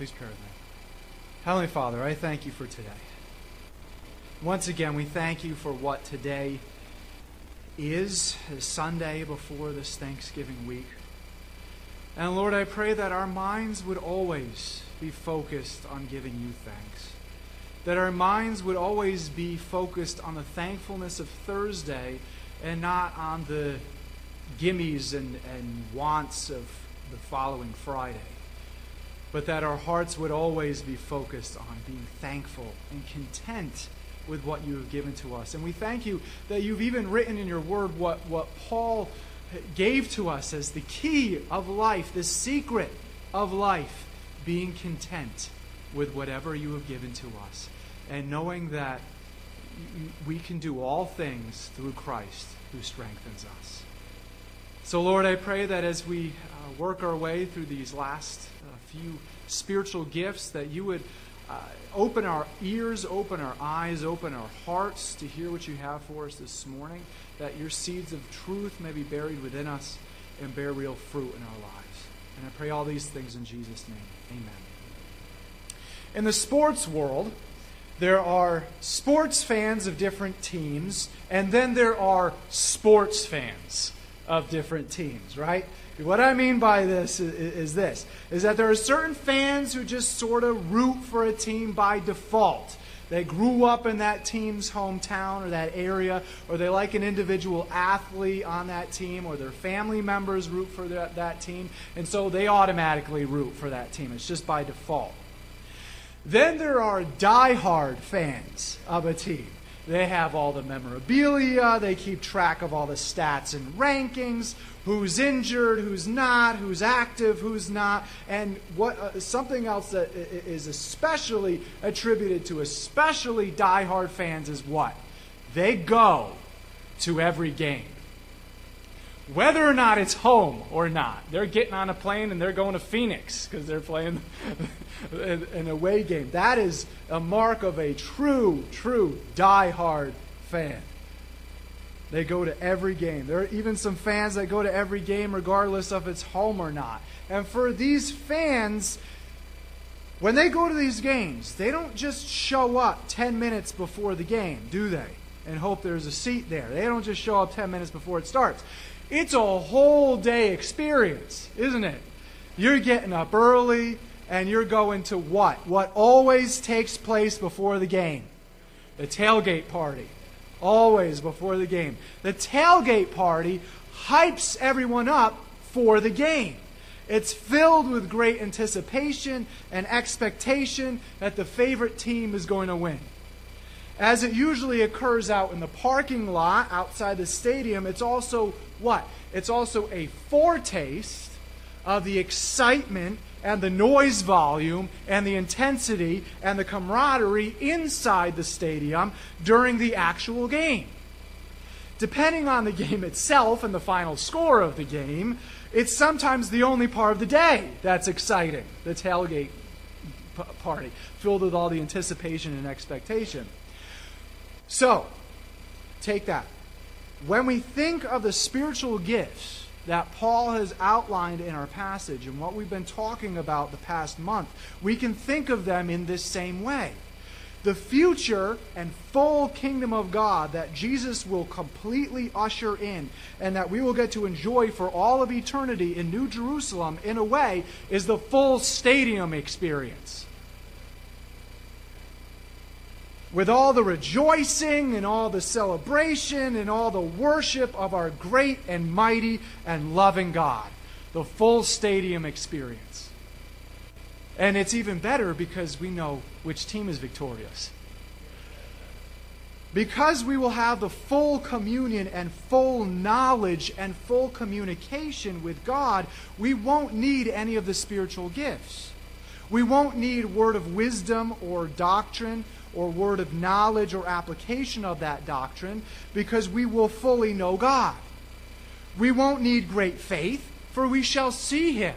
Please pray with me. Heavenly Father, I thank you for today. Once again, we thank you for what today is, Sunday before this Thanksgiving week. And Lord, I pray that our minds would always be focused on giving you thanks. That our minds would always be focused on the thankfulness of Thursday and not on the gimmies and, and wants of the following Friday. But that our hearts would always be focused on being thankful and content with what you have given to us. And we thank you that you've even written in your word what, what Paul gave to us as the key of life, the secret of life, being content with whatever you have given to us. And knowing that we can do all things through Christ who strengthens us. So, Lord, I pray that as we uh, work our way through these last few spiritual gifts, that you would uh, open our ears, open our eyes, open our hearts to hear what you have for us this morning, that your seeds of truth may be buried within us and bear real fruit in our lives. And I pray all these things in Jesus' name. Amen. In the sports world, there are sports fans of different teams, and then there are sports fans of different teams, right? What I mean by this is, is, this is that there are certain fans who just sort of root for a team by default. They grew up in that team's hometown or that area, or they like an individual athlete on that team, or their family members root for that, that team, and so they automatically root for that team. It's just by default. Then there are die-hard fans of a team. They have all the memorabilia, they keep track of all the stats and rankings, who's injured, who's not, who's active, who's not, and what uh, something else that is especially attributed to especially die-hard fans is what? They go to every game whether or not it's home or not. They're getting on a plane and they're going to Phoenix because they're playing an away game. That is a mark of a true, true die-hard fan. They go to every game. There are even some fans that go to every game regardless of it's home or not. And for these fans, when they go to these games, they don't just show up 10 minutes before the game, do they? And hope there's a seat there. They don't just show up 10 minutes before it starts. It's a whole day experience, isn't it? You're getting up early and you're going to what? What always takes place before the game? The tailgate party. Always before the game. The tailgate party hypes everyone up for the game. It's filled with great anticipation and expectation that the favorite team is going to win. As it usually occurs out in the parking lot outside the stadium, it's also what? It's also a foretaste of the excitement and the noise volume and the intensity and the camaraderie inside the stadium during the actual game. Depending on the game itself and the final score of the game, it's sometimes the only part of the day that's exciting, the tailgate p- party, filled with all the anticipation and expectation. So, take that when we think of the spiritual gifts that Paul has outlined in our passage and what we've been talking about the past month, we can think of them in this same way. The future and full kingdom of God that Jesus will completely usher in and that we will get to enjoy for all of eternity in New Jerusalem, in a way, is the full stadium experience with all the rejoicing and all the celebration and all the worship of our great and mighty and loving God. The full stadium experience. And it's even better because we know which team is victorious. Because we will have the full communion and full knowledge and full communication with God, we won't need any of the spiritual gifts. We won't need word of wisdom or doctrine or word of knowledge or application of that doctrine because we will fully know God. We won't need great faith, for we shall see him.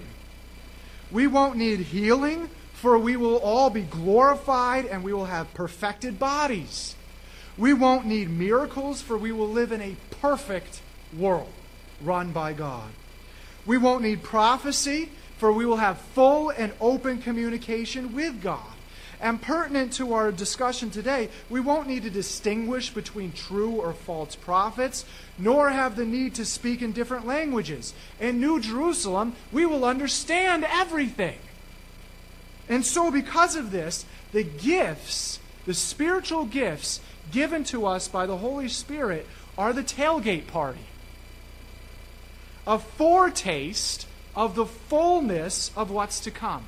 We won't need healing, for we will all be glorified and we will have perfected bodies. We won't need miracles, for we will live in a perfect world run by God. We won't need prophecy for we will have full and open communication with God. And pertinent to our discussion today, we won't need to distinguish between true or false prophets, nor have the need to speak in different languages. In New Jerusalem, we will understand everything. And so, because of this, the gifts, the spiritual gifts given to us by the Holy Spirit, are the tailgate party. A foretaste of the fullness of what's to come.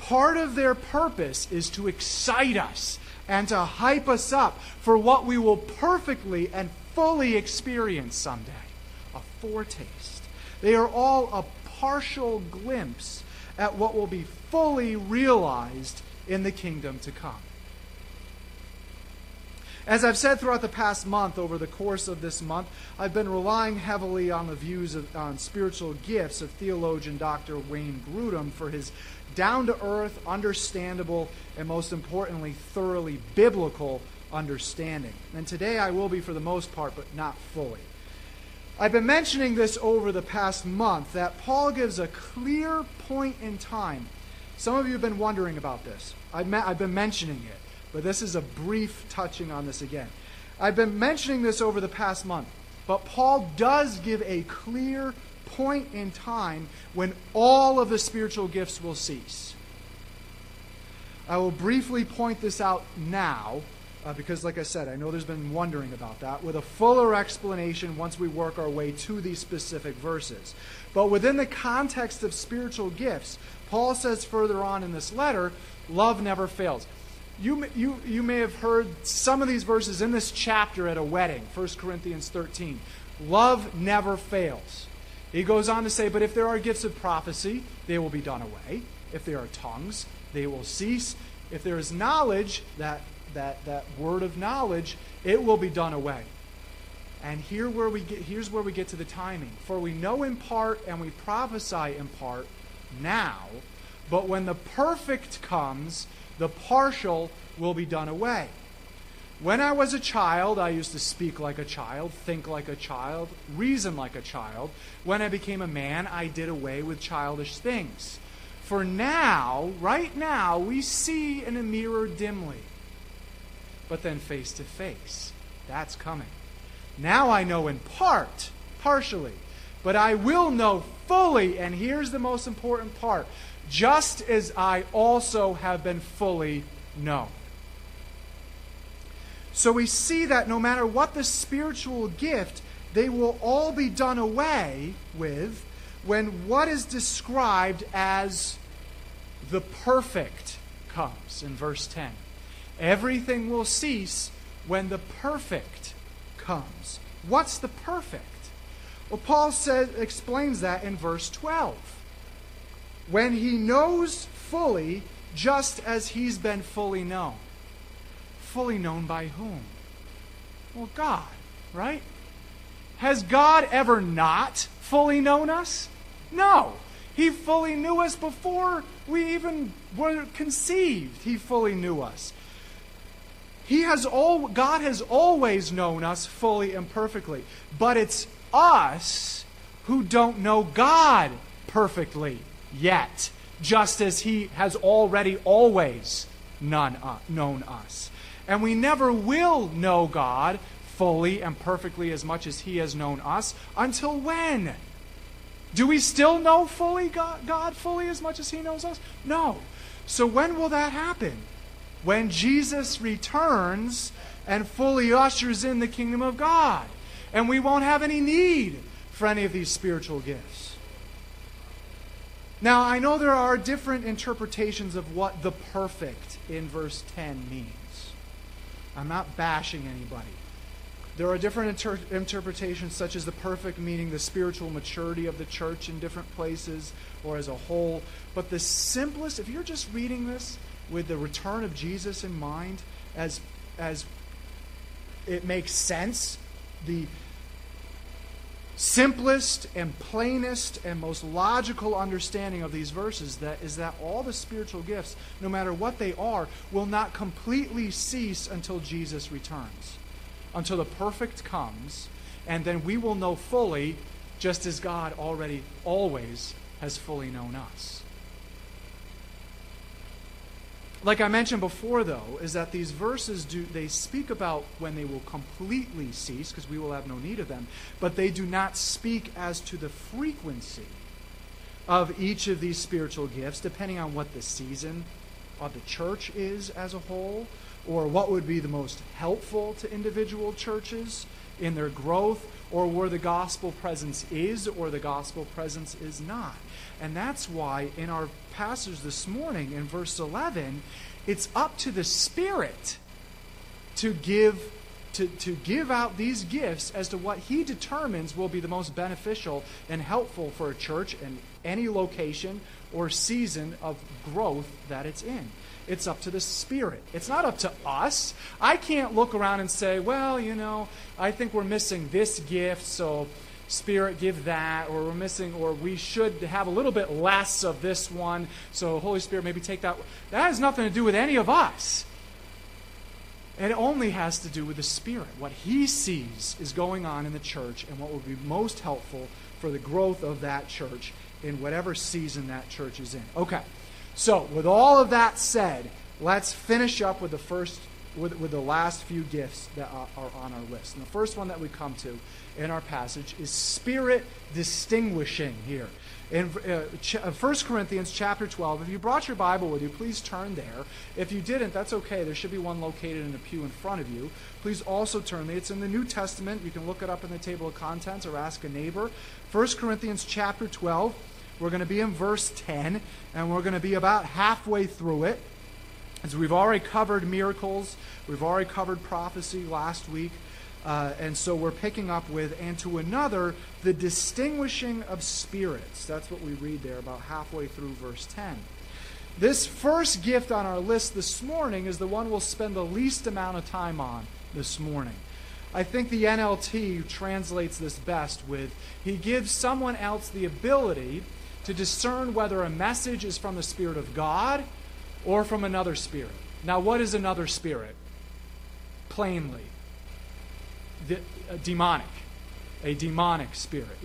Part of their purpose is to excite us and to hype us up for what we will perfectly and fully experience someday. A foretaste. They are all a partial glimpse at what will be fully realized in the kingdom to come. As I've said throughout the past month, over the course of this month, I've been relying heavily on the views of, on spiritual gifts of theologian Dr. Wayne Grudem for his down to earth, understandable, and most importantly, thoroughly biblical understanding. And today I will be for the most part, but not fully. I've been mentioning this over the past month that Paul gives a clear point in time. Some of you have been wondering about this. I've, I've been mentioning it, but this is a brief touching on this again. I've been mentioning this over the past month, but Paul does give a clear point in time when all of the spiritual gifts will cease. I will briefly point this out now uh, because, like I said, I know there's been wondering about that, with a fuller explanation once we work our way to these specific verses. But within the context of spiritual gifts, Paul says further on in this letter, love never fails. You, you, you may have heard some of these verses in this chapter at a wedding, 1 Corinthians 13. Love never fails. He goes on to say, But if there are gifts of prophecy, they will be done away. If there are tongues, they will cease. If there is knowledge, that, that, that word of knowledge, it will be done away. And here where we get, here's where we get to the timing. For we know in part and we prophesy in part now, but when the perfect comes, the partial will be done away. When I was a child, I used to speak like a child, think like a child, reason like a child. When I became a man, I did away with childish things. For now, right now, we see in a mirror dimly, but then face to face. That's coming. Now I know in part, partially, but I will know fully, and here's the most important part just as I also have been fully known. So we see that no matter what the spiritual gift, they will all be done away with when what is described as the perfect comes in verse 10. Everything will cease when the perfect comes. What's the perfect? Well, Paul says, explains that in verse 12. When he knows fully, just as he's been fully known fully known by whom? Well, God, right? Has God ever not fully known us? No. He fully knew us before we even were conceived. He fully knew us. He has all, God has always known us fully and perfectly. But it's us who don't know God perfectly yet, just as He has already always uh, known us. And we never will know God fully and perfectly as much as He has known us until when? Do we still know fully God, God fully as much as He knows us? No. So when will that happen? When Jesus returns and fully ushers in the kingdom of God. And we won't have any need for any of these spiritual gifts. Now, I know there are different interpretations of what the perfect in verse 10 means. I'm not bashing anybody. There are different inter- interpretations, such as the perfect meaning the spiritual maturity of the church in different places or as a whole. But the simplest, if you're just reading this with the return of Jesus in mind, as, as it makes sense, the simplest and plainest and most logical understanding of these verses that is that all the spiritual gifts no matter what they are will not completely cease until Jesus returns until the perfect comes and then we will know fully just as God already always has fully known us. Like I mentioned before, though, is that these verses do they speak about when they will completely cease, because we will have no need of them, but they do not speak as to the frequency of each of these spiritual gifts, depending on what the season of the church is as a whole, or what would be the most helpful to individual churches in their growth, or where the gospel presence is or the gospel presence is not. And that's why in our passage this morning in verse 11, it's up to the Spirit to give to, to give out these gifts as to what he determines will be the most beneficial and helpful for a church in any location or season of growth that it's in. It's up to the Spirit. It's not up to us. I can't look around and say, well, you know, I think we're missing this gift, so Spirit, give that, or we're missing, or we should have a little bit less of this one, so Holy Spirit, maybe take that. That has nothing to do with any of us. It only has to do with the Spirit. What He sees is going on in the church and what will be most helpful for the growth of that church in whatever season that church is in. Okay. So, with all of that said, let's finish up with the first, with, with the last few gifts that are, are on our list. And the first one that we come to in our passage is spirit distinguishing here. In uh, ch- 1 uh, Corinthians chapter 12, if you brought your Bible with you, please turn there. If you didn't, that's okay. There should be one located in the pew in front of you. Please also turn there. It's in the New Testament. You can look it up in the table of contents or ask a neighbor. 1 Corinthians chapter 12. We're going to be in verse 10, and we're going to be about halfway through it. As we've already covered miracles, we've already covered prophecy last week. Uh, and so we're picking up with, and to another, the distinguishing of spirits. That's what we read there about halfway through verse 10. This first gift on our list this morning is the one we'll spend the least amount of time on this morning. I think the NLT translates this best with He gives someone else the ability to discern whether a message is from the Spirit of God or from another spirit. Now, what is another spirit? Plainly, the, demonic. A demonic spirit.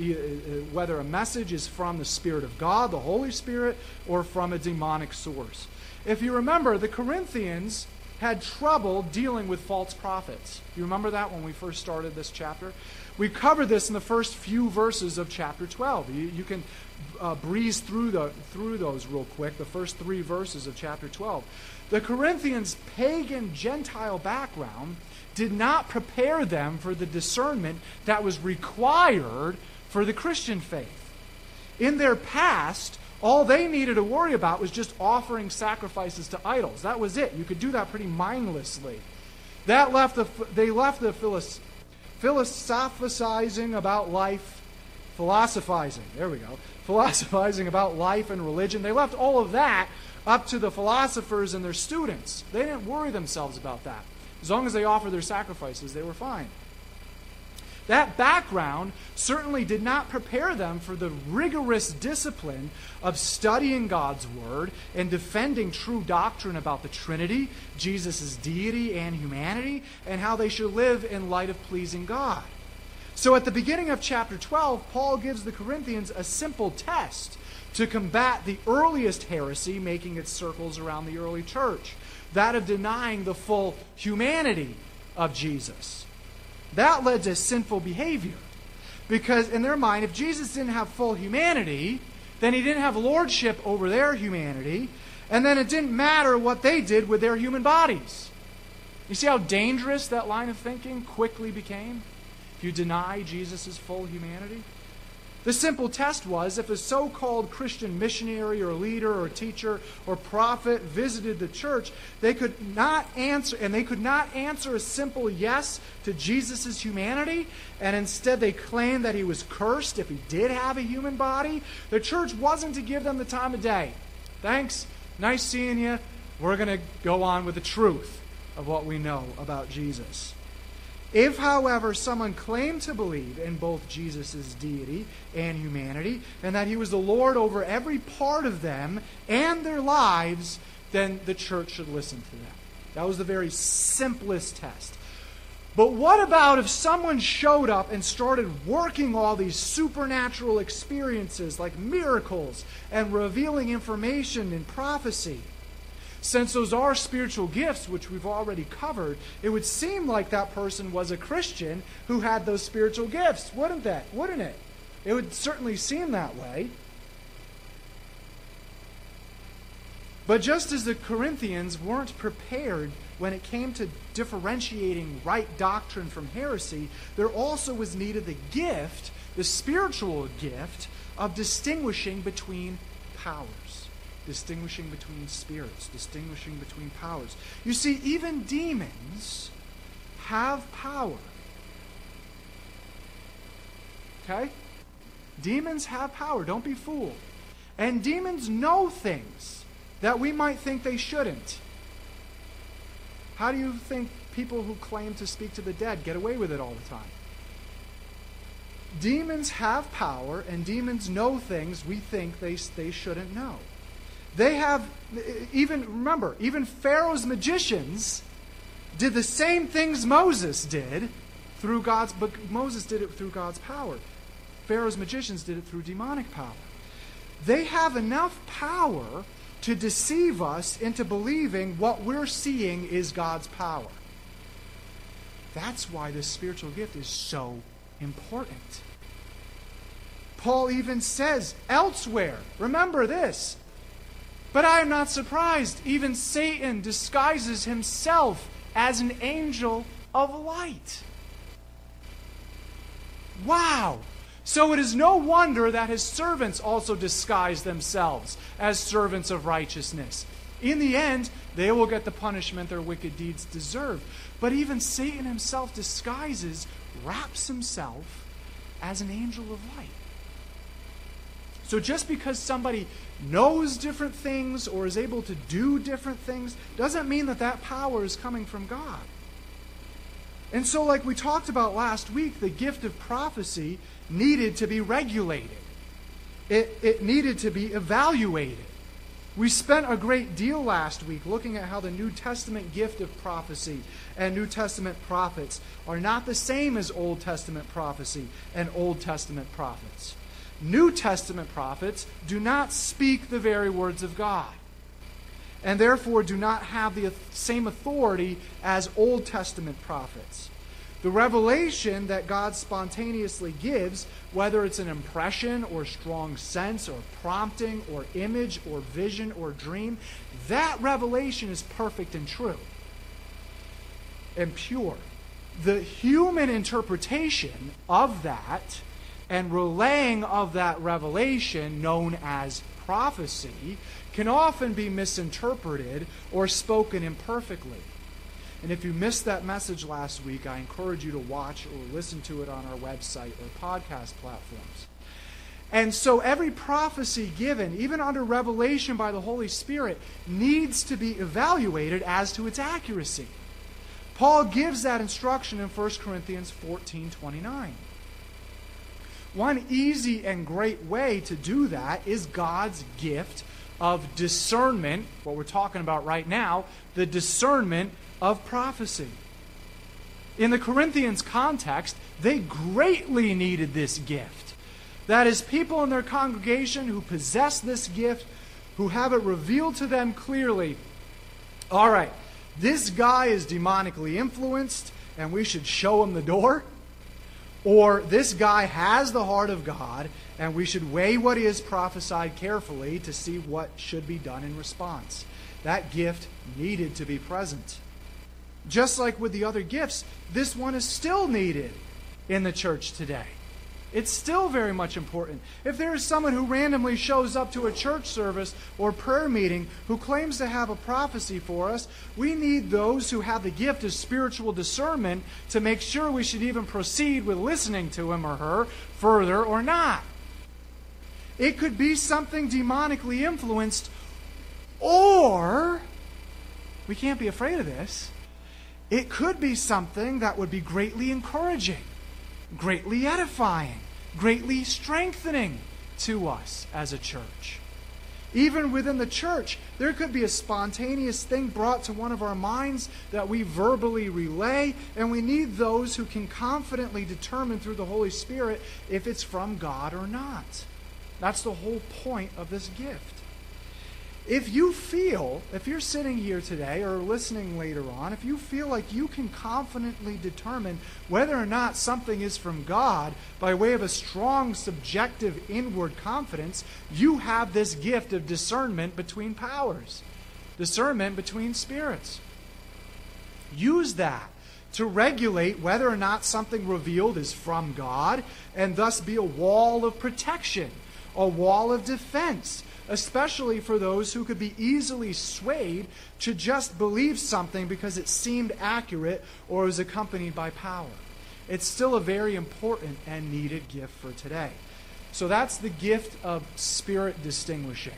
Whether a message is from the Spirit of God, the Holy Spirit, or from a demonic source. If you remember, the Corinthians had trouble dealing with false prophets. You remember that when we first started this chapter? We covered this in the first few verses of chapter 12. You, you can uh, breeze through, the, through those real quick, the first three verses of chapter 12. The Corinthians' pagan Gentile background did not prepare them for the discernment that was required for the Christian faith. In their past, all they needed to worry about was just offering sacrifices to idols. That was it. You could do that pretty mindlessly. That left the, they left the philosophizing about life, philosophizing, there we go, philosophizing about life and religion. They left all of that up to the philosophers and their students. They didn't worry themselves about that. As long as they offered their sacrifices, they were fine. That background certainly did not prepare them for the rigorous discipline of studying God's Word and defending true doctrine about the Trinity, Jesus' deity and humanity, and how they should live in light of pleasing God. So at the beginning of chapter 12, Paul gives the Corinthians a simple test to combat the earliest heresy making its circles around the early church that of denying the full humanity of Jesus. That led to sinful behavior. Because in their mind, if Jesus didn't have full humanity, then he didn't have lordship over their humanity, and then it didn't matter what they did with their human bodies. You see how dangerous that line of thinking quickly became? You deny Jesus' full humanity? The simple test was if a so called Christian missionary or leader or teacher or prophet visited the church, they could not answer, and they could not answer a simple yes to Jesus' humanity, and instead they claimed that he was cursed if he did have a human body. The church wasn't to give them the time of day. Thanks, nice seeing you. We're going to go on with the truth of what we know about Jesus. If, however, someone claimed to believe in both Jesus' deity and humanity, and that he was the Lord over every part of them and their lives, then the church should listen to them. That was the very simplest test. But what about if someone showed up and started working all these supernatural experiences like miracles and revealing information in prophecy? Since those are spiritual gifts, which we've already covered, it would seem like that person was a Christian who had those spiritual gifts, wouldn't that? Wouldn't it? It would certainly seem that way. But just as the Corinthians weren't prepared when it came to differentiating right doctrine from heresy, there also was needed the gift, the spiritual gift, of distinguishing between powers, distinguishing between spirits, distinguishing between powers. You see, even demons have power. Okay? Demons have power. Don't be fooled. And demons know things that we might think they shouldn't. How do you think people who claim to speak to the dead get away with it all the time? Demons have power, and demons know things we think they, they shouldn't know. They have, even, remember, even Pharaoh's magicians did the same things Moses did through God's, but Moses did it through God's power. Pharaoh's magicians did it through demonic power. They have enough power to deceive us into believing what we're seeing is God's power. That's why this spiritual gift is so important. Paul even says elsewhere, remember this. But I am not surprised. Even Satan disguises himself as an angel of light. Wow. So it is no wonder that his servants also disguise themselves as servants of righteousness. In the end, they will get the punishment their wicked deeds deserve. But even Satan himself disguises, wraps himself as an angel of light. So just because somebody knows different things or is able to do different things doesn't mean that that power is coming from God. And so, like we talked about last week, the gift of prophecy needed to be regulated, it, it needed to be evaluated. We spent a great deal last week looking at how the New Testament gift of prophecy and New Testament prophets are not the same as Old Testament prophecy and Old Testament prophets. New Testament prophets do not speak the very words of God and therefore do not have the same authority as Old Testament prophets. The revelation that God spontaneously gives, whether it's an impression or strong sense or prompting or image or vision or dream, that revelation is perfect and true and pure. The human interpretation of that and relaying of that revelation, known as prophecy, can often be misinterpreted or spoken imperfectly. And if you missed that message last week, I encourage you to watch or listen to it on our website or podcast platforms. And so every prophecy given, even under revelation by the Holy Spirit, needs to be evaluated as to its accuracy. Paul gives that instruction in 1 Corinthians 14 29. One easy and great way to do that is God's gift of discernment, what we're talking about right now, the discernment of prophecy. In the Corinthians context, they greatly needed this gift. That is, people in their congregation who possess this gift, who have it revealed to them clearly. All right, this guy is demonically influenced, and we should show him the door. Or this guy has the heart of God, and we should weigh what has prophesied carefully to see what should be done in response. That gift needed to be present. Just like with the other gifts, this one is still needed in the church today. It's still very much important. If there is someone who randomly shows up to a church service or prayer meeting who claims to have a prophecy for us, we need those who have the gift of spiritual discernment to make sure we should even proceed with listening to him or her further or not. It could be something demonically influenced, or we can't be afraid of this it could be something that would be greatly encouraging, greatly edifying, greatly strengthening to us as a church. Even within the church, there could be a spontaneous thing brought to one of our minds that we verbally relay, and we need those who can confidently determine through the Holy Spirit if it's from God or not. That's the whole point of this gift. If you feel, if you're sitting here today or listening later on, if you feel like you can confidently determine whether or not something is from God by way of a strong subjective inward confidence, you have this gift of discernment between powers, discernment between spirits. Use that to regulate whether or not something revealed is from God and thus be a wall of protection, a wall of defense especially for those who could be easily swayed to just believe something because it seemed accurate or was accompanied by power. It's still a very important and needed gift for today. So that's the gift of spirit distinguishing.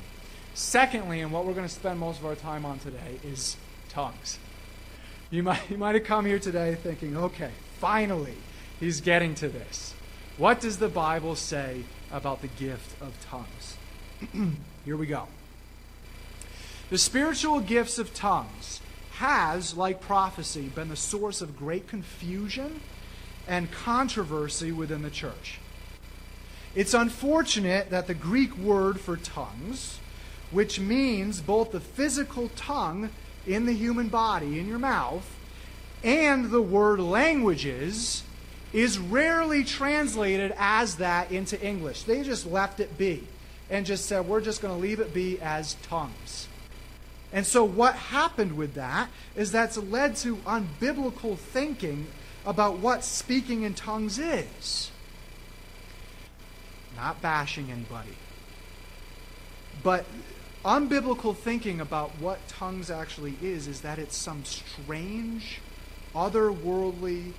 Secondly, and what we're going to spend most of our time on today, is tongues. You might, you might have come here today thinking, okay, finally, he's getting to this. What does the Bible say about the gift of tongues? Here we go. The spiritual gifts of tongues has, like prophecy, been the source of great confusion and controversy within the church. It's unfortunate that the Greek word for tongues, which means both the physical tongue in the human body, in your mouth, and the word languages, is rarely translated as that into English. They just left it be and just said, we're just going to leave it be as tongues. And so, what happened with that is that's led to unbiblical thinking about what speaking in tongues is. Not bashing anybody. But unbiblical thinking about what tongues actually is is that it's some strange, otherworldly,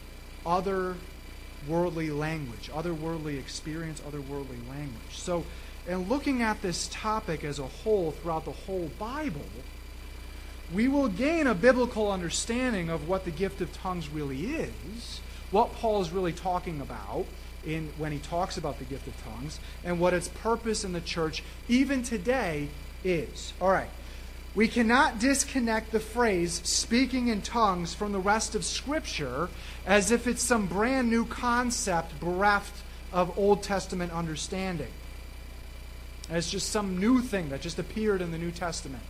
otherworldly language, otherworldly experience, otherworldly language. So, and looking at this topic as a whole throughout the whole Bible, we will gain a biblical understanding of what the gift of tongues really is, what Paul is really talking about in when he talks about the gift of tongues, and what its purpose in the church even today is. All right. We cannot disconnect the phrase speaking in tongues from the rest of Scripture as if it's some brand new concept bereft of Old Testament understanding. As just some new thing that just appeared in the New Testament.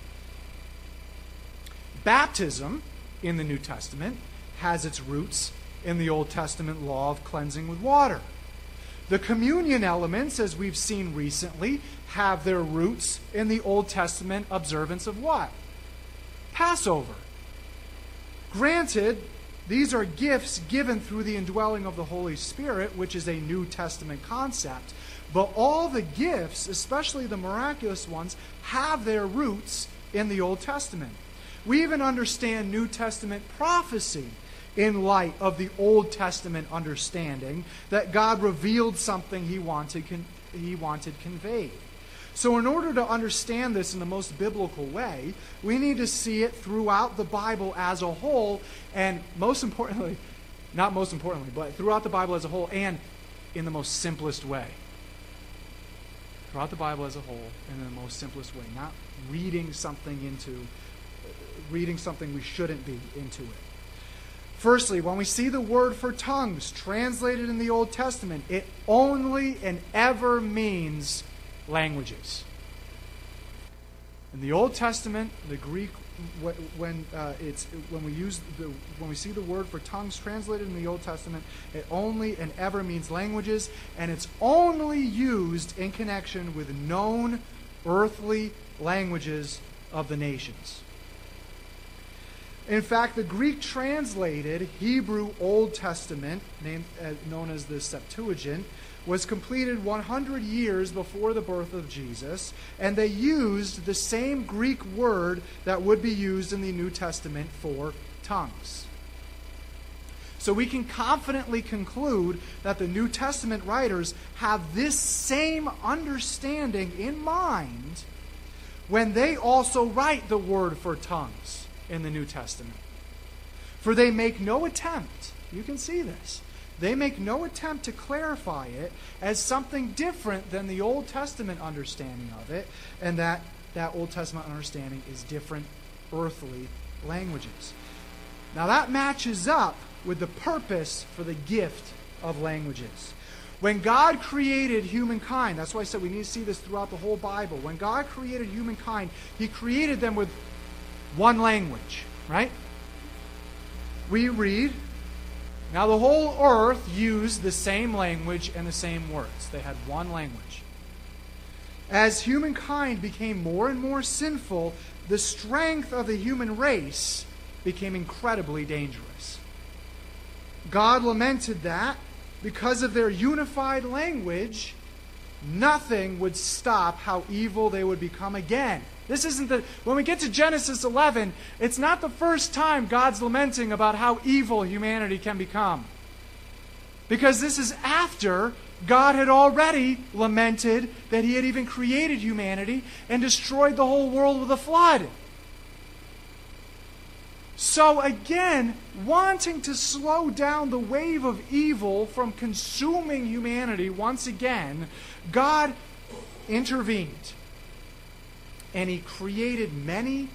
Baptism in the New Testament has its roots in the Old Testament law of cleansing with water. The communion elements, as we've seen recently, have their roots in the Old Testament observance of what? Passover. Granted, these are gifts given through the indwelling of the Holy Spirit, which is a New Testament concept. But all the gifts, especially the miraculous ones, have their roots in the Old Testament. We even understand New Testament prophecy in light of the Old Testament understanding that God revealed something he wanted, he wanted conveyed. So, in order to understand this in the most biblical way, we need to see it throughout the Bible as a whole, and most importantly, not most importantly, but throughout the Bible as a whole, and in the most simplest way throughout the Bible as a whole and in the most simplest way, not reading something into reading something we shouldn't be into it. Firstly, when we see the word for tongues translated in the Old Testament, it only and ever means languages. In the Old Testament, the Greek when uh, it's when we use the when we see the word for tongues translated in the Old Testament, it only and ever means languages, and it's only used in connection with known earthly languages of the nations. In fact, the Greek translated Hebrew Old Testament, named, uh, known as the Septuagint, was completed 100 years before the birth of Jesus, and they used the same Greek word that would be used in the New Testament for tongues. So we can confidently conclude that the New Testament writers have this same understanding in mind when they also write the word for tongues in the New Testament. For they make no attempt, you can see this, they make no attempt to clarify it as something different than the Old Testament understanding of it, and that that Old Testament understanding is different earthly languages. Now, that matches up with the purpose for the gift of languages. When God created humankind, that's why I said we need to see this throughout the whole Bible. When God created humankind, He created them with one language, right? We read, now the whole earth used the same language and the same words. They had one language. As humankind became more and more sinful, the strength of the human race became incredibly dangerous. God lamented that because of their unified language, nothing would stop how evil they would become again. This isn't the. When we get to Genesis 11, it's not the first time God's lamenting about how evil humanity can become. Because this is after God had already lamented that He had even created humanity and destroyed the whole world with a flood. So, again, wanting to slow down the wave of evil from consuming humanity once again, God intervened. And He created many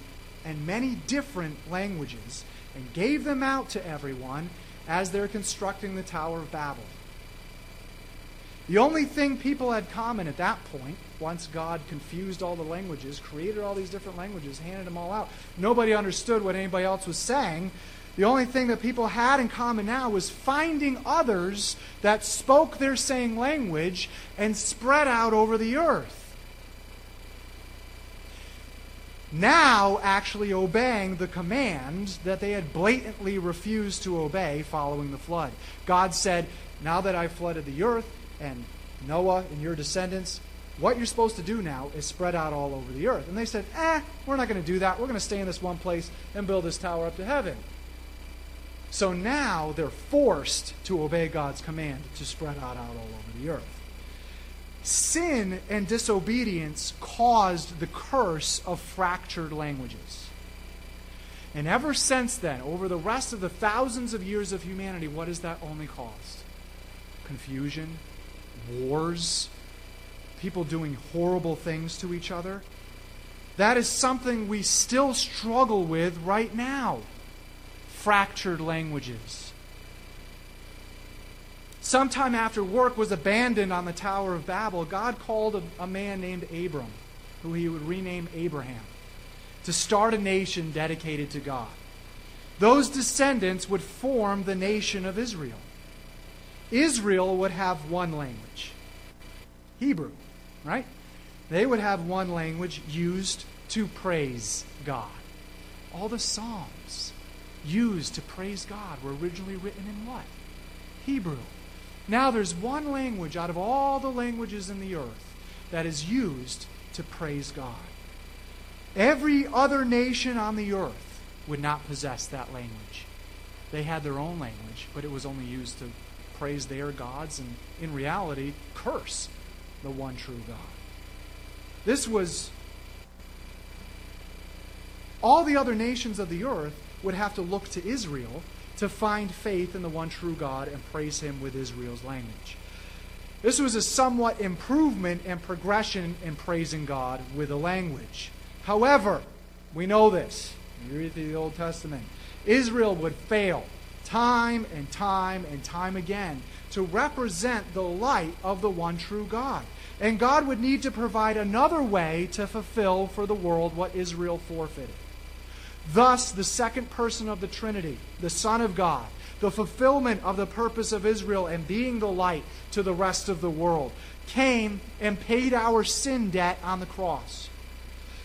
and many different languages and gave them out to everyone as they're constructing the Tower of Babel. The only thing people had common at that point, once God confused all the languages, created all these different languages, handed them all out, nobody understood what anybody else was saying. The only thing that people had in common now was finding others that spoke their same language and spread out over the earth. Now, actually obeying the command that they had blatantly refused to obey following the flood. God said, Now that I've flooded the earth, and Noah and your descendants, what you're supposed to do now is spread out all over the earth. And they said, eh, we're not going to do that. We're going to stay in this one place and build this tower up to heaven. So now they're forced to obey God's command to spread out, out all over the earth. Sin and disobedience caused the curse of fractured languages. And ever since then, over the rest of the thousands of years of humanity, what has that only caused? Confusion, wars, people doing horrible things to each other. That is something we still struggle with right now fractured languages. Sometime after work was abandoned on the Tower of Babel, God called a, a man named Abram, who he would rename Abraham, to start a nation dedicated to God. Those descendants would form the nation of Israel. Israel would have one language Hebrew, right? They would have one language used to praise God. All the Psalms used to praise God were originally written in what? Hebrew. Now there's one language out of all the languages in the earth that is used to praise God. Every other nation on the earth would not possess that language. They had their own language, but it was only used to praise their gods and, in reality, curse the one true God. This was. All the other nations of the earth would have to look to Israel to find faith in the one true God and praise Him with Israel's language. This was a somewhat improvement and progression in praising God with a language. However, we know this. You read the Old Testament. Israel would fail time and time and time again to represent the light of the one true God. And God would need to provide another way to fulfill for the world what Israel forfeited. Thus, the second person of the Trinity, the Son of God, the fulfillment of the purpose of Israel and being the light to the rest of the world, came and paid our sin debt on the cross.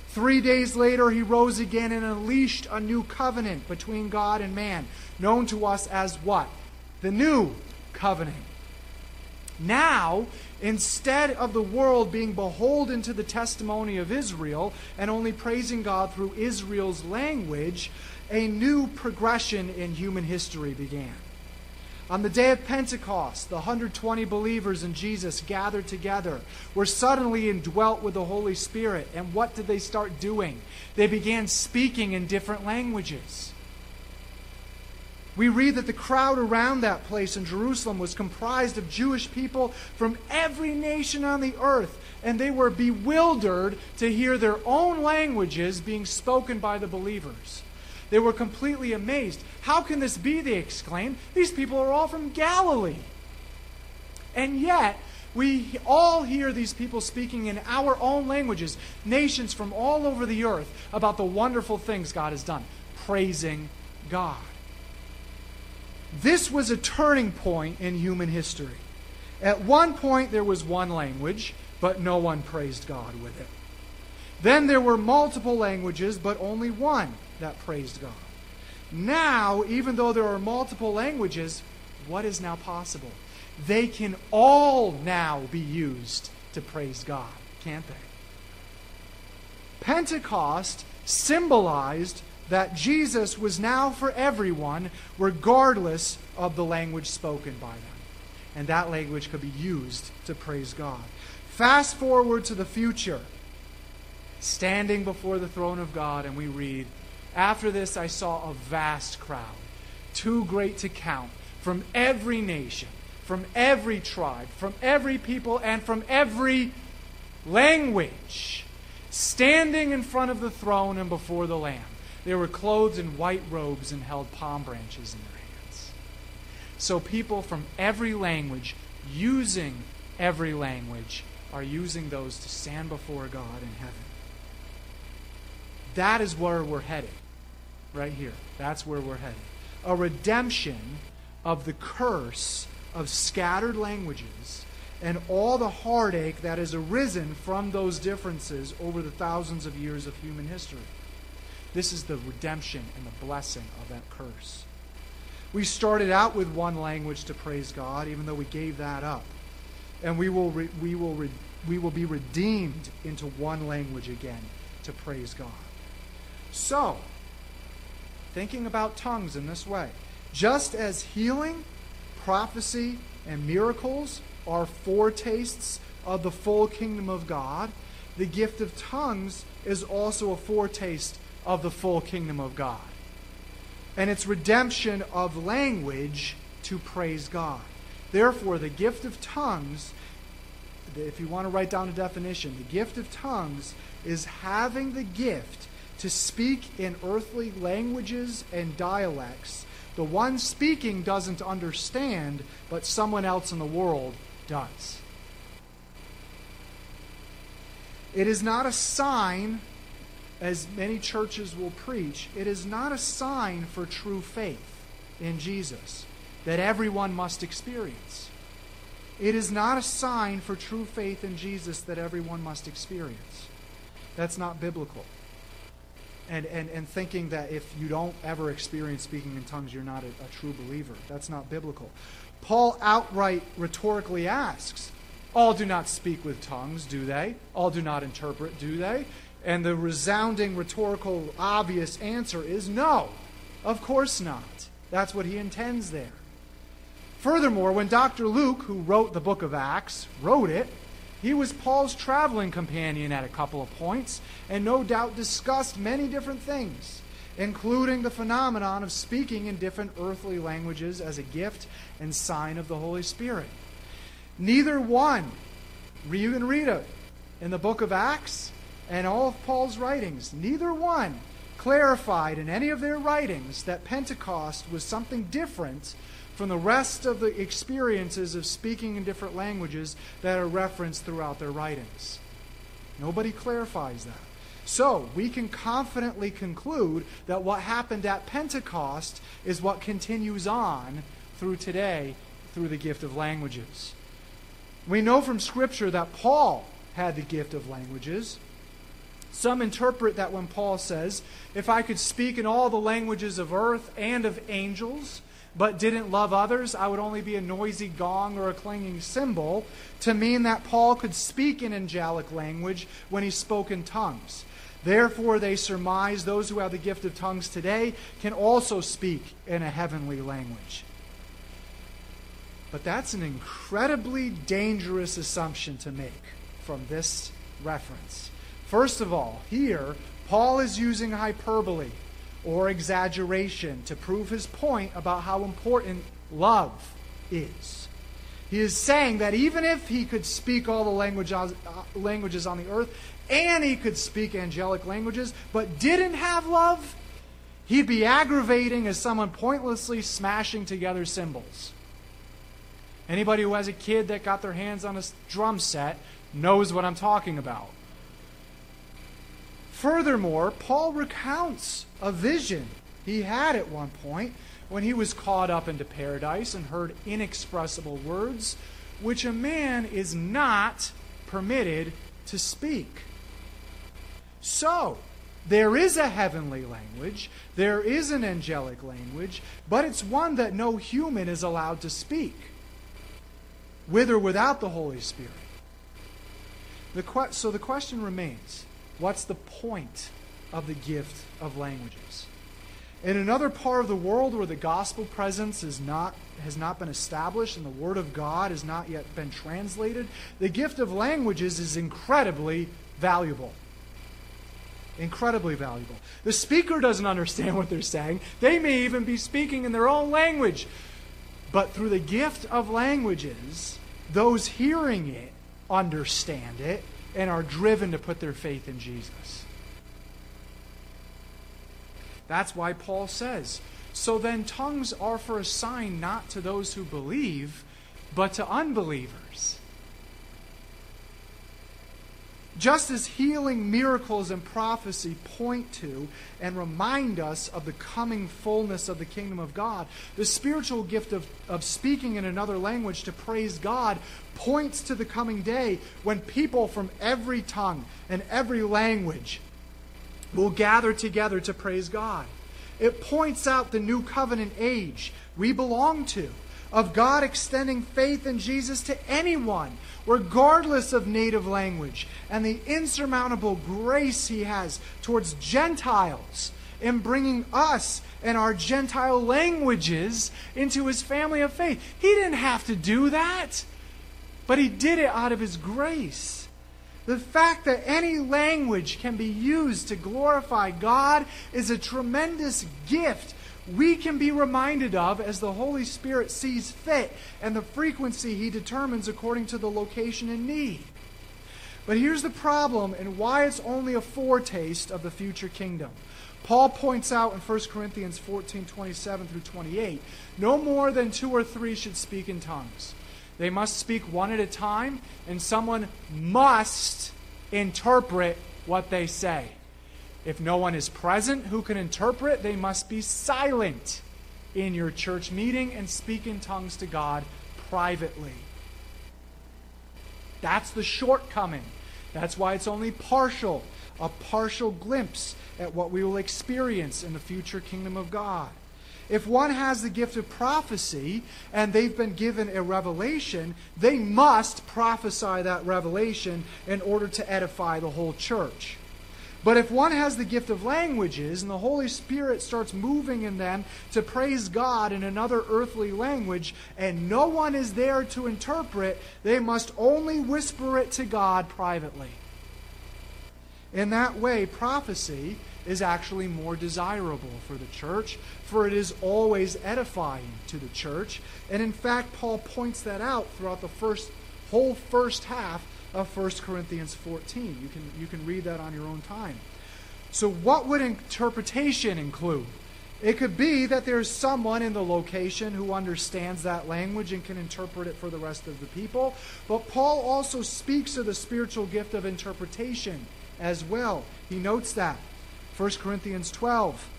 Three days later, he rose again and unleashed a new covenant between God and man, known to us as what? The new covenant. Now, instead of the world being beholden to the testimony of Israel and only praising God through Israel's language, a new progression in human history began. On the day of Pentecost, the 120 believers in Jesus gathered together, were suddenly indwelt with the Holy Spirit. And what did they start doing? They began speaking in different languages. We read that the crowd around that place in Jerusalem was comprised of Jewish people from every nation on the earth, and they were bewildered to hear their own languages being spoken by the believers. They were completely amazed. How can this be? They exclaimed. These people are all from Galilee. And yet, we all hear these people speaking in our own languages, nations from all over the earth, about the wonderful things God has done, praising God. This was a turning point in human history. At one point, there was one language, but no one praised God with it. Then there were multiple languages, but only one that praised God. Now, even though there are multiple languages, what is now possible? They can all now be used to praise God, can't they? Pentecost symbolized that Jesus was now for everyone, regardless of the language spoken by them. And that language could be used to praise God. Fast forward to the future, standing before the throne of God, and we read, After this I saw a vast crowd, too great to count, from every nation, from every tribe, from every people, and from every language, standing in front of the throne and before the Lamb. They were clothed in white robes and held palm branches in their hands. So people from every language, using every language, are using those to stand before God in heaven. That is where we're headed. Right here. That's where we're headed. A redemption of the curse of scattered languages and all the heartache that has arisen from those differences over the thousands of years of human history. This is the redemption and the blessing of that curse. We started out with one language to praise God, even though we gave that up. And we will, re- we will, re- we will be redeemed into one language again to praise God. So, thinking about tongues in this way, just as healing, prophecy, and miracles are foretastes of the full kingdom of God, the gift of tongues is also a foretaste of the full kingdom of God. And it's redemption of language to praise God. Therefore, the gift of tongues, if you want to write down a definition, the gift of tongues is having the gift to speak in earthly languages and dialects. The one speaking doesn't understand, but someone else in the world does. It is not a sign as many churches will preach, it is not a sign for true faith in Jesus that everyone must experience. It is not a sign for true faith in Jesus that everyone must experience. That's not biblical. And, and, and thinking that if you don't ever experience speaking in tongues, you're not a, a true believer. That's not biblical. Paul outright rhetorically asks, All do not speak with tongues, do they? All do not interpret, do they? And the resounding, rhetorical, obvious answer is no, of course not. That's what he intends there. Furthermore, when Dr. Luke, who wrote the book of Acts, wrote it, he was Paul's traveling companion at a couple of points, and no doubt discussed many different things, including the phenomenon of speaking in different earthly languages as a gift and sign of the Holy Spirit. Neither one, you can read it in the book of Acts and all of Paul's writings, neither one clarified in any of their writings that Pentecost was something different from the rest of the experiences of speaking in different languages that are referenced throughout their writings. Nobody clarifies that. So, we can confidently conclude that what happened at Pentecost is what continues on through today through the gift of languages. We know from Scripture that Paul had the gift of languages. Some interpret that when Paul says, If I could speak in all the languages of earth and of angels, but didn't love others, I would only be a noisy gong or a clanging cymbal, to mean that Paul could speak in angelic language when he spoke in tongues. Therefore, they surmise those who have the gift of tongues today can also speak in a heavenly language. But that's an incredibly dangerous assumption to make from this reference. First of all, here, Paul is using hyperbole or exaggeration to prove his point about how important love is. He is saying that even if he could speak all the language, uh, languages on the earth and he could speak angelic languages, but didn't have love, he'd be aggravating as someone pointlessly smashing together cymbals. Anybody who has a kid that got their hands on a drum set knows what I'm talking about. Furthermore, Paul recounts a vision he had at one point when he was caught up into paradise and heard inexpressible words, which a man is not permitted to speak. So, there is a heavenly language, there is an angelic language, but it's one that no human is allowed to speak, with or without the Holy Spirit. The que- so the question remains what's the point of the gift of languages? In another part of the world where the gospel presence is not, has not been established and the word of God has not yet been translated, the gift of languages is incredibly valuable. Incredibly valuable. The speaker doesn't understand what they're saying. They may even be speaking in their own language. But through the gift of languages, those hearing it understand it and are driven to put their faith in Jesus. That's why Paul says, So then tongues are for a sign not to those who believe, but to unbelievers. Just as healing, miracles, and prophecy point to and remind us of the coming fullness of the kingdom of God, the spiritual gift of, of speaking in another language to praise God points to the coming day when people from every tongue and every language will gather together to praise God. It points out the new covenant age we belong to, of God extending faith in Jesus to anyone, regardless of native language, and the insurmountable grace he has towards Gentiles in bringing us and our Gentile languages into his family of faith. He didn't have to do that, but he did it out of his grace. The fact that any language can be used to glorify God is a tremendous gift we can be reminded of as the Holy Spirit sees fit and the frequency He determines according to the location and need. But here's the problem and why it's only a foretaste of the future kingdom. Paul points out in 1 Corinthians 14 27 through 28 no more than two or three should speak in tongues they must speak one at a time, and someone must interpret what they say. If no one is present who can interpret, they must be silent in your church meeting and speak in tongues to God privately. That's the shortcoming. That's why it's only partial, a partial glimpse at what we will experience in the future kingdom of God. If one has the gift of prophecy and they've been given a revelation, they must prophesy that revelation in order to edify the whole church. But if one has the gift of languages and the Holy Spirit starts moving in them to praise God in another earthly language and no one is there to interpret, they must only whisper it to God privately. In that way, prophecy is actually more desirable for the church, for it is always edifying to the church. And in fact, Paul points that out throughout the first whole first half of 1 Corinthians 14. You can, you can read that on your own time. So, what would interpretation include? It could be that there's someone in the location who understands that language and can interpret it for the rest of the people. But Paul also speaks of the spiritual gift of interpretation as well. He notes that. 1 Corinthians 12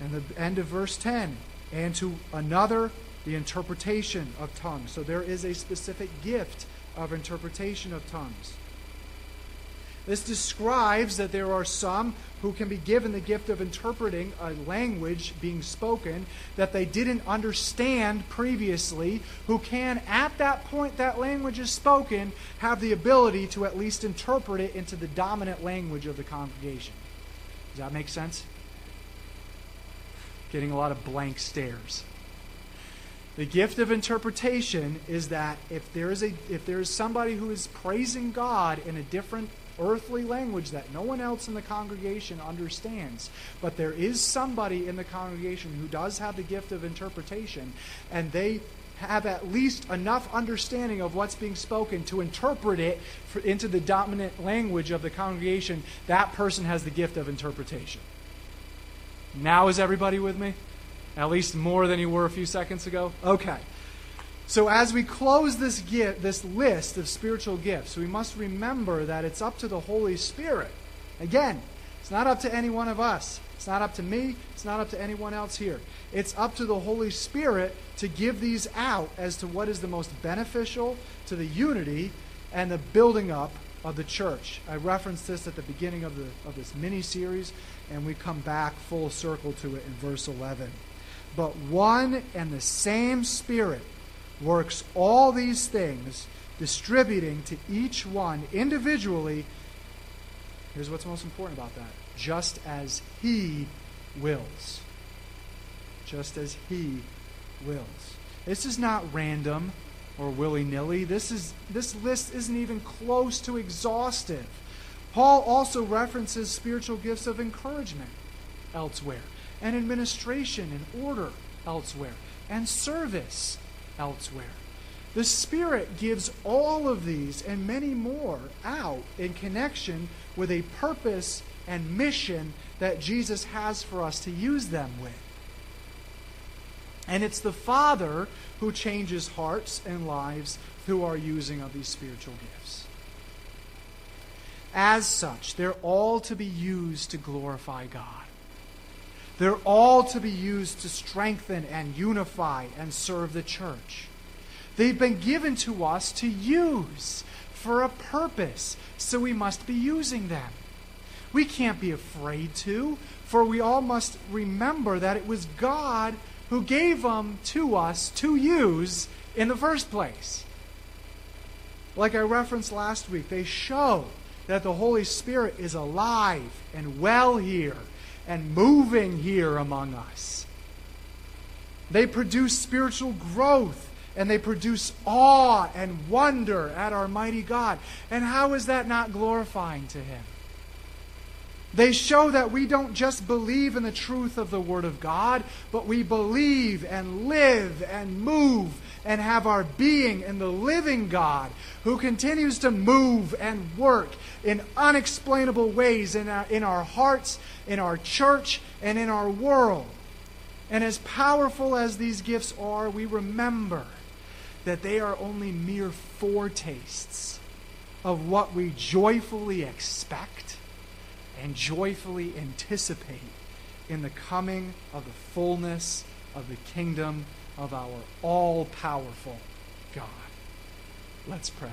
and the end of verse 10 and to another the interpretation of tongues. So there is a specific gift of interpretation of tongues. This describes that there are some who can be given the gift of interpreting a language being spoken that they didn't understand previously, who can, at that point that language is spoken, have the ability to at least interpret it into the dominant language of the congregation. Does that make sense? Getting a lot of blank stares. The gift of interpretation is that if there is a if there is somebody who is praising God in a different earthly language that no one else in the congregation understands, but there is somebody in the congregation who does have the gift of interpretation, and they have at least enough understanding of what's being spoken to interpret it for, into the dominant language of the congregation, that person has the gift of interpretation. Now, is everybody with me? At least more than you were a few seconds ago? Okay. So, as we close this, gift, this list of spiritual gifts, we must remember that it's up to the Holy Spirit. Again, it's not up to any one of us. It's not up to me. It's not up to anyone else here. It's up to the Holy Spirit to give these out as to what is the most beneficial to the unity and the building up of the church. I referenced this at the beginning of, the, of this mini series, and we come back full circle to it in verse 11. But one and the same Spirit works all these things, distributing to each one individually. Here's what's most important about that just as He wills. Just as He wills. This is not random or willy nilly. This, is, this list isn't even close to exhaustive. Paul also references spiritual gifts of encouragement elsewhere, and administration and order elsewhere, and service elsewhere. The Spirit gives all of these and many more out in connection with a purpose and mission that Jesus has for us to use them with. And it's the Father who changes hearts and lives through our using of these spiritual gifts. As such, they're all to be used to glorify God. They're all to be used to strengthen and unify and serve the church. They've been given to us to use for a purpose, so we must be using them. We can't be afraid to, for we all must remember that it was God who gave them to us to use in the first place. Like I referenced last week, they show that the Holy Spirit is alive and well here and moving here among us. They produce spiritual growth and they produce awe and wonder at our mighty God. And how is that not glorifying to Him? They show that we don't just believe in the truth of the Word of God, but we believe and live and move and have our being in the living God who continues to move and work in unexplainable ways in our, in our hearts, in our church, and in our world. And as powerful as these gifts are, we remember that they are only mere foretastes of what we joyfully expect and joyfully anticipate in the coming of the fullness of the kingdom of our all powerful God. Let's pray.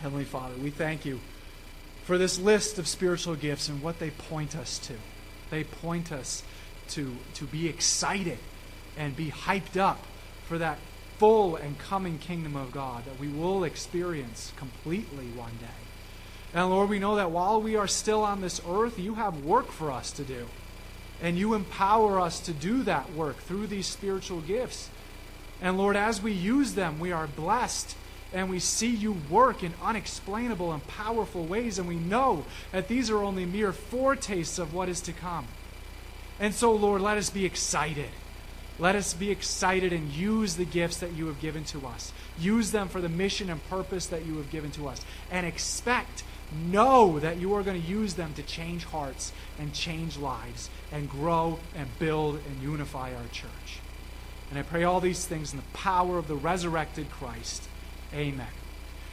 Heavenly Father, we thank you for this list of spiritual gifts and what they point us to. They point us to, to be excited and be hyped up for that full and coming kingdom of God that we will experience completely one day. And Lord, we know that while we are still on this earth, you have work for us to do. And you empower us to do that work through these spiritual gifts. And Lord, as we use them, we are blessed and we see you work in unexplainable and powerful ways. And we know that these are only mere foretastes of what is to come. And so, Lord, let us be excited. Let us be excited and use the gifts that you have given to us. Use them for the mission and purpose that you have given to us. And expect know that you are going to use them to change hearts and change lives and grow and build and unify our church. And I pray all these things in the power of the resurrected Christ. Amen.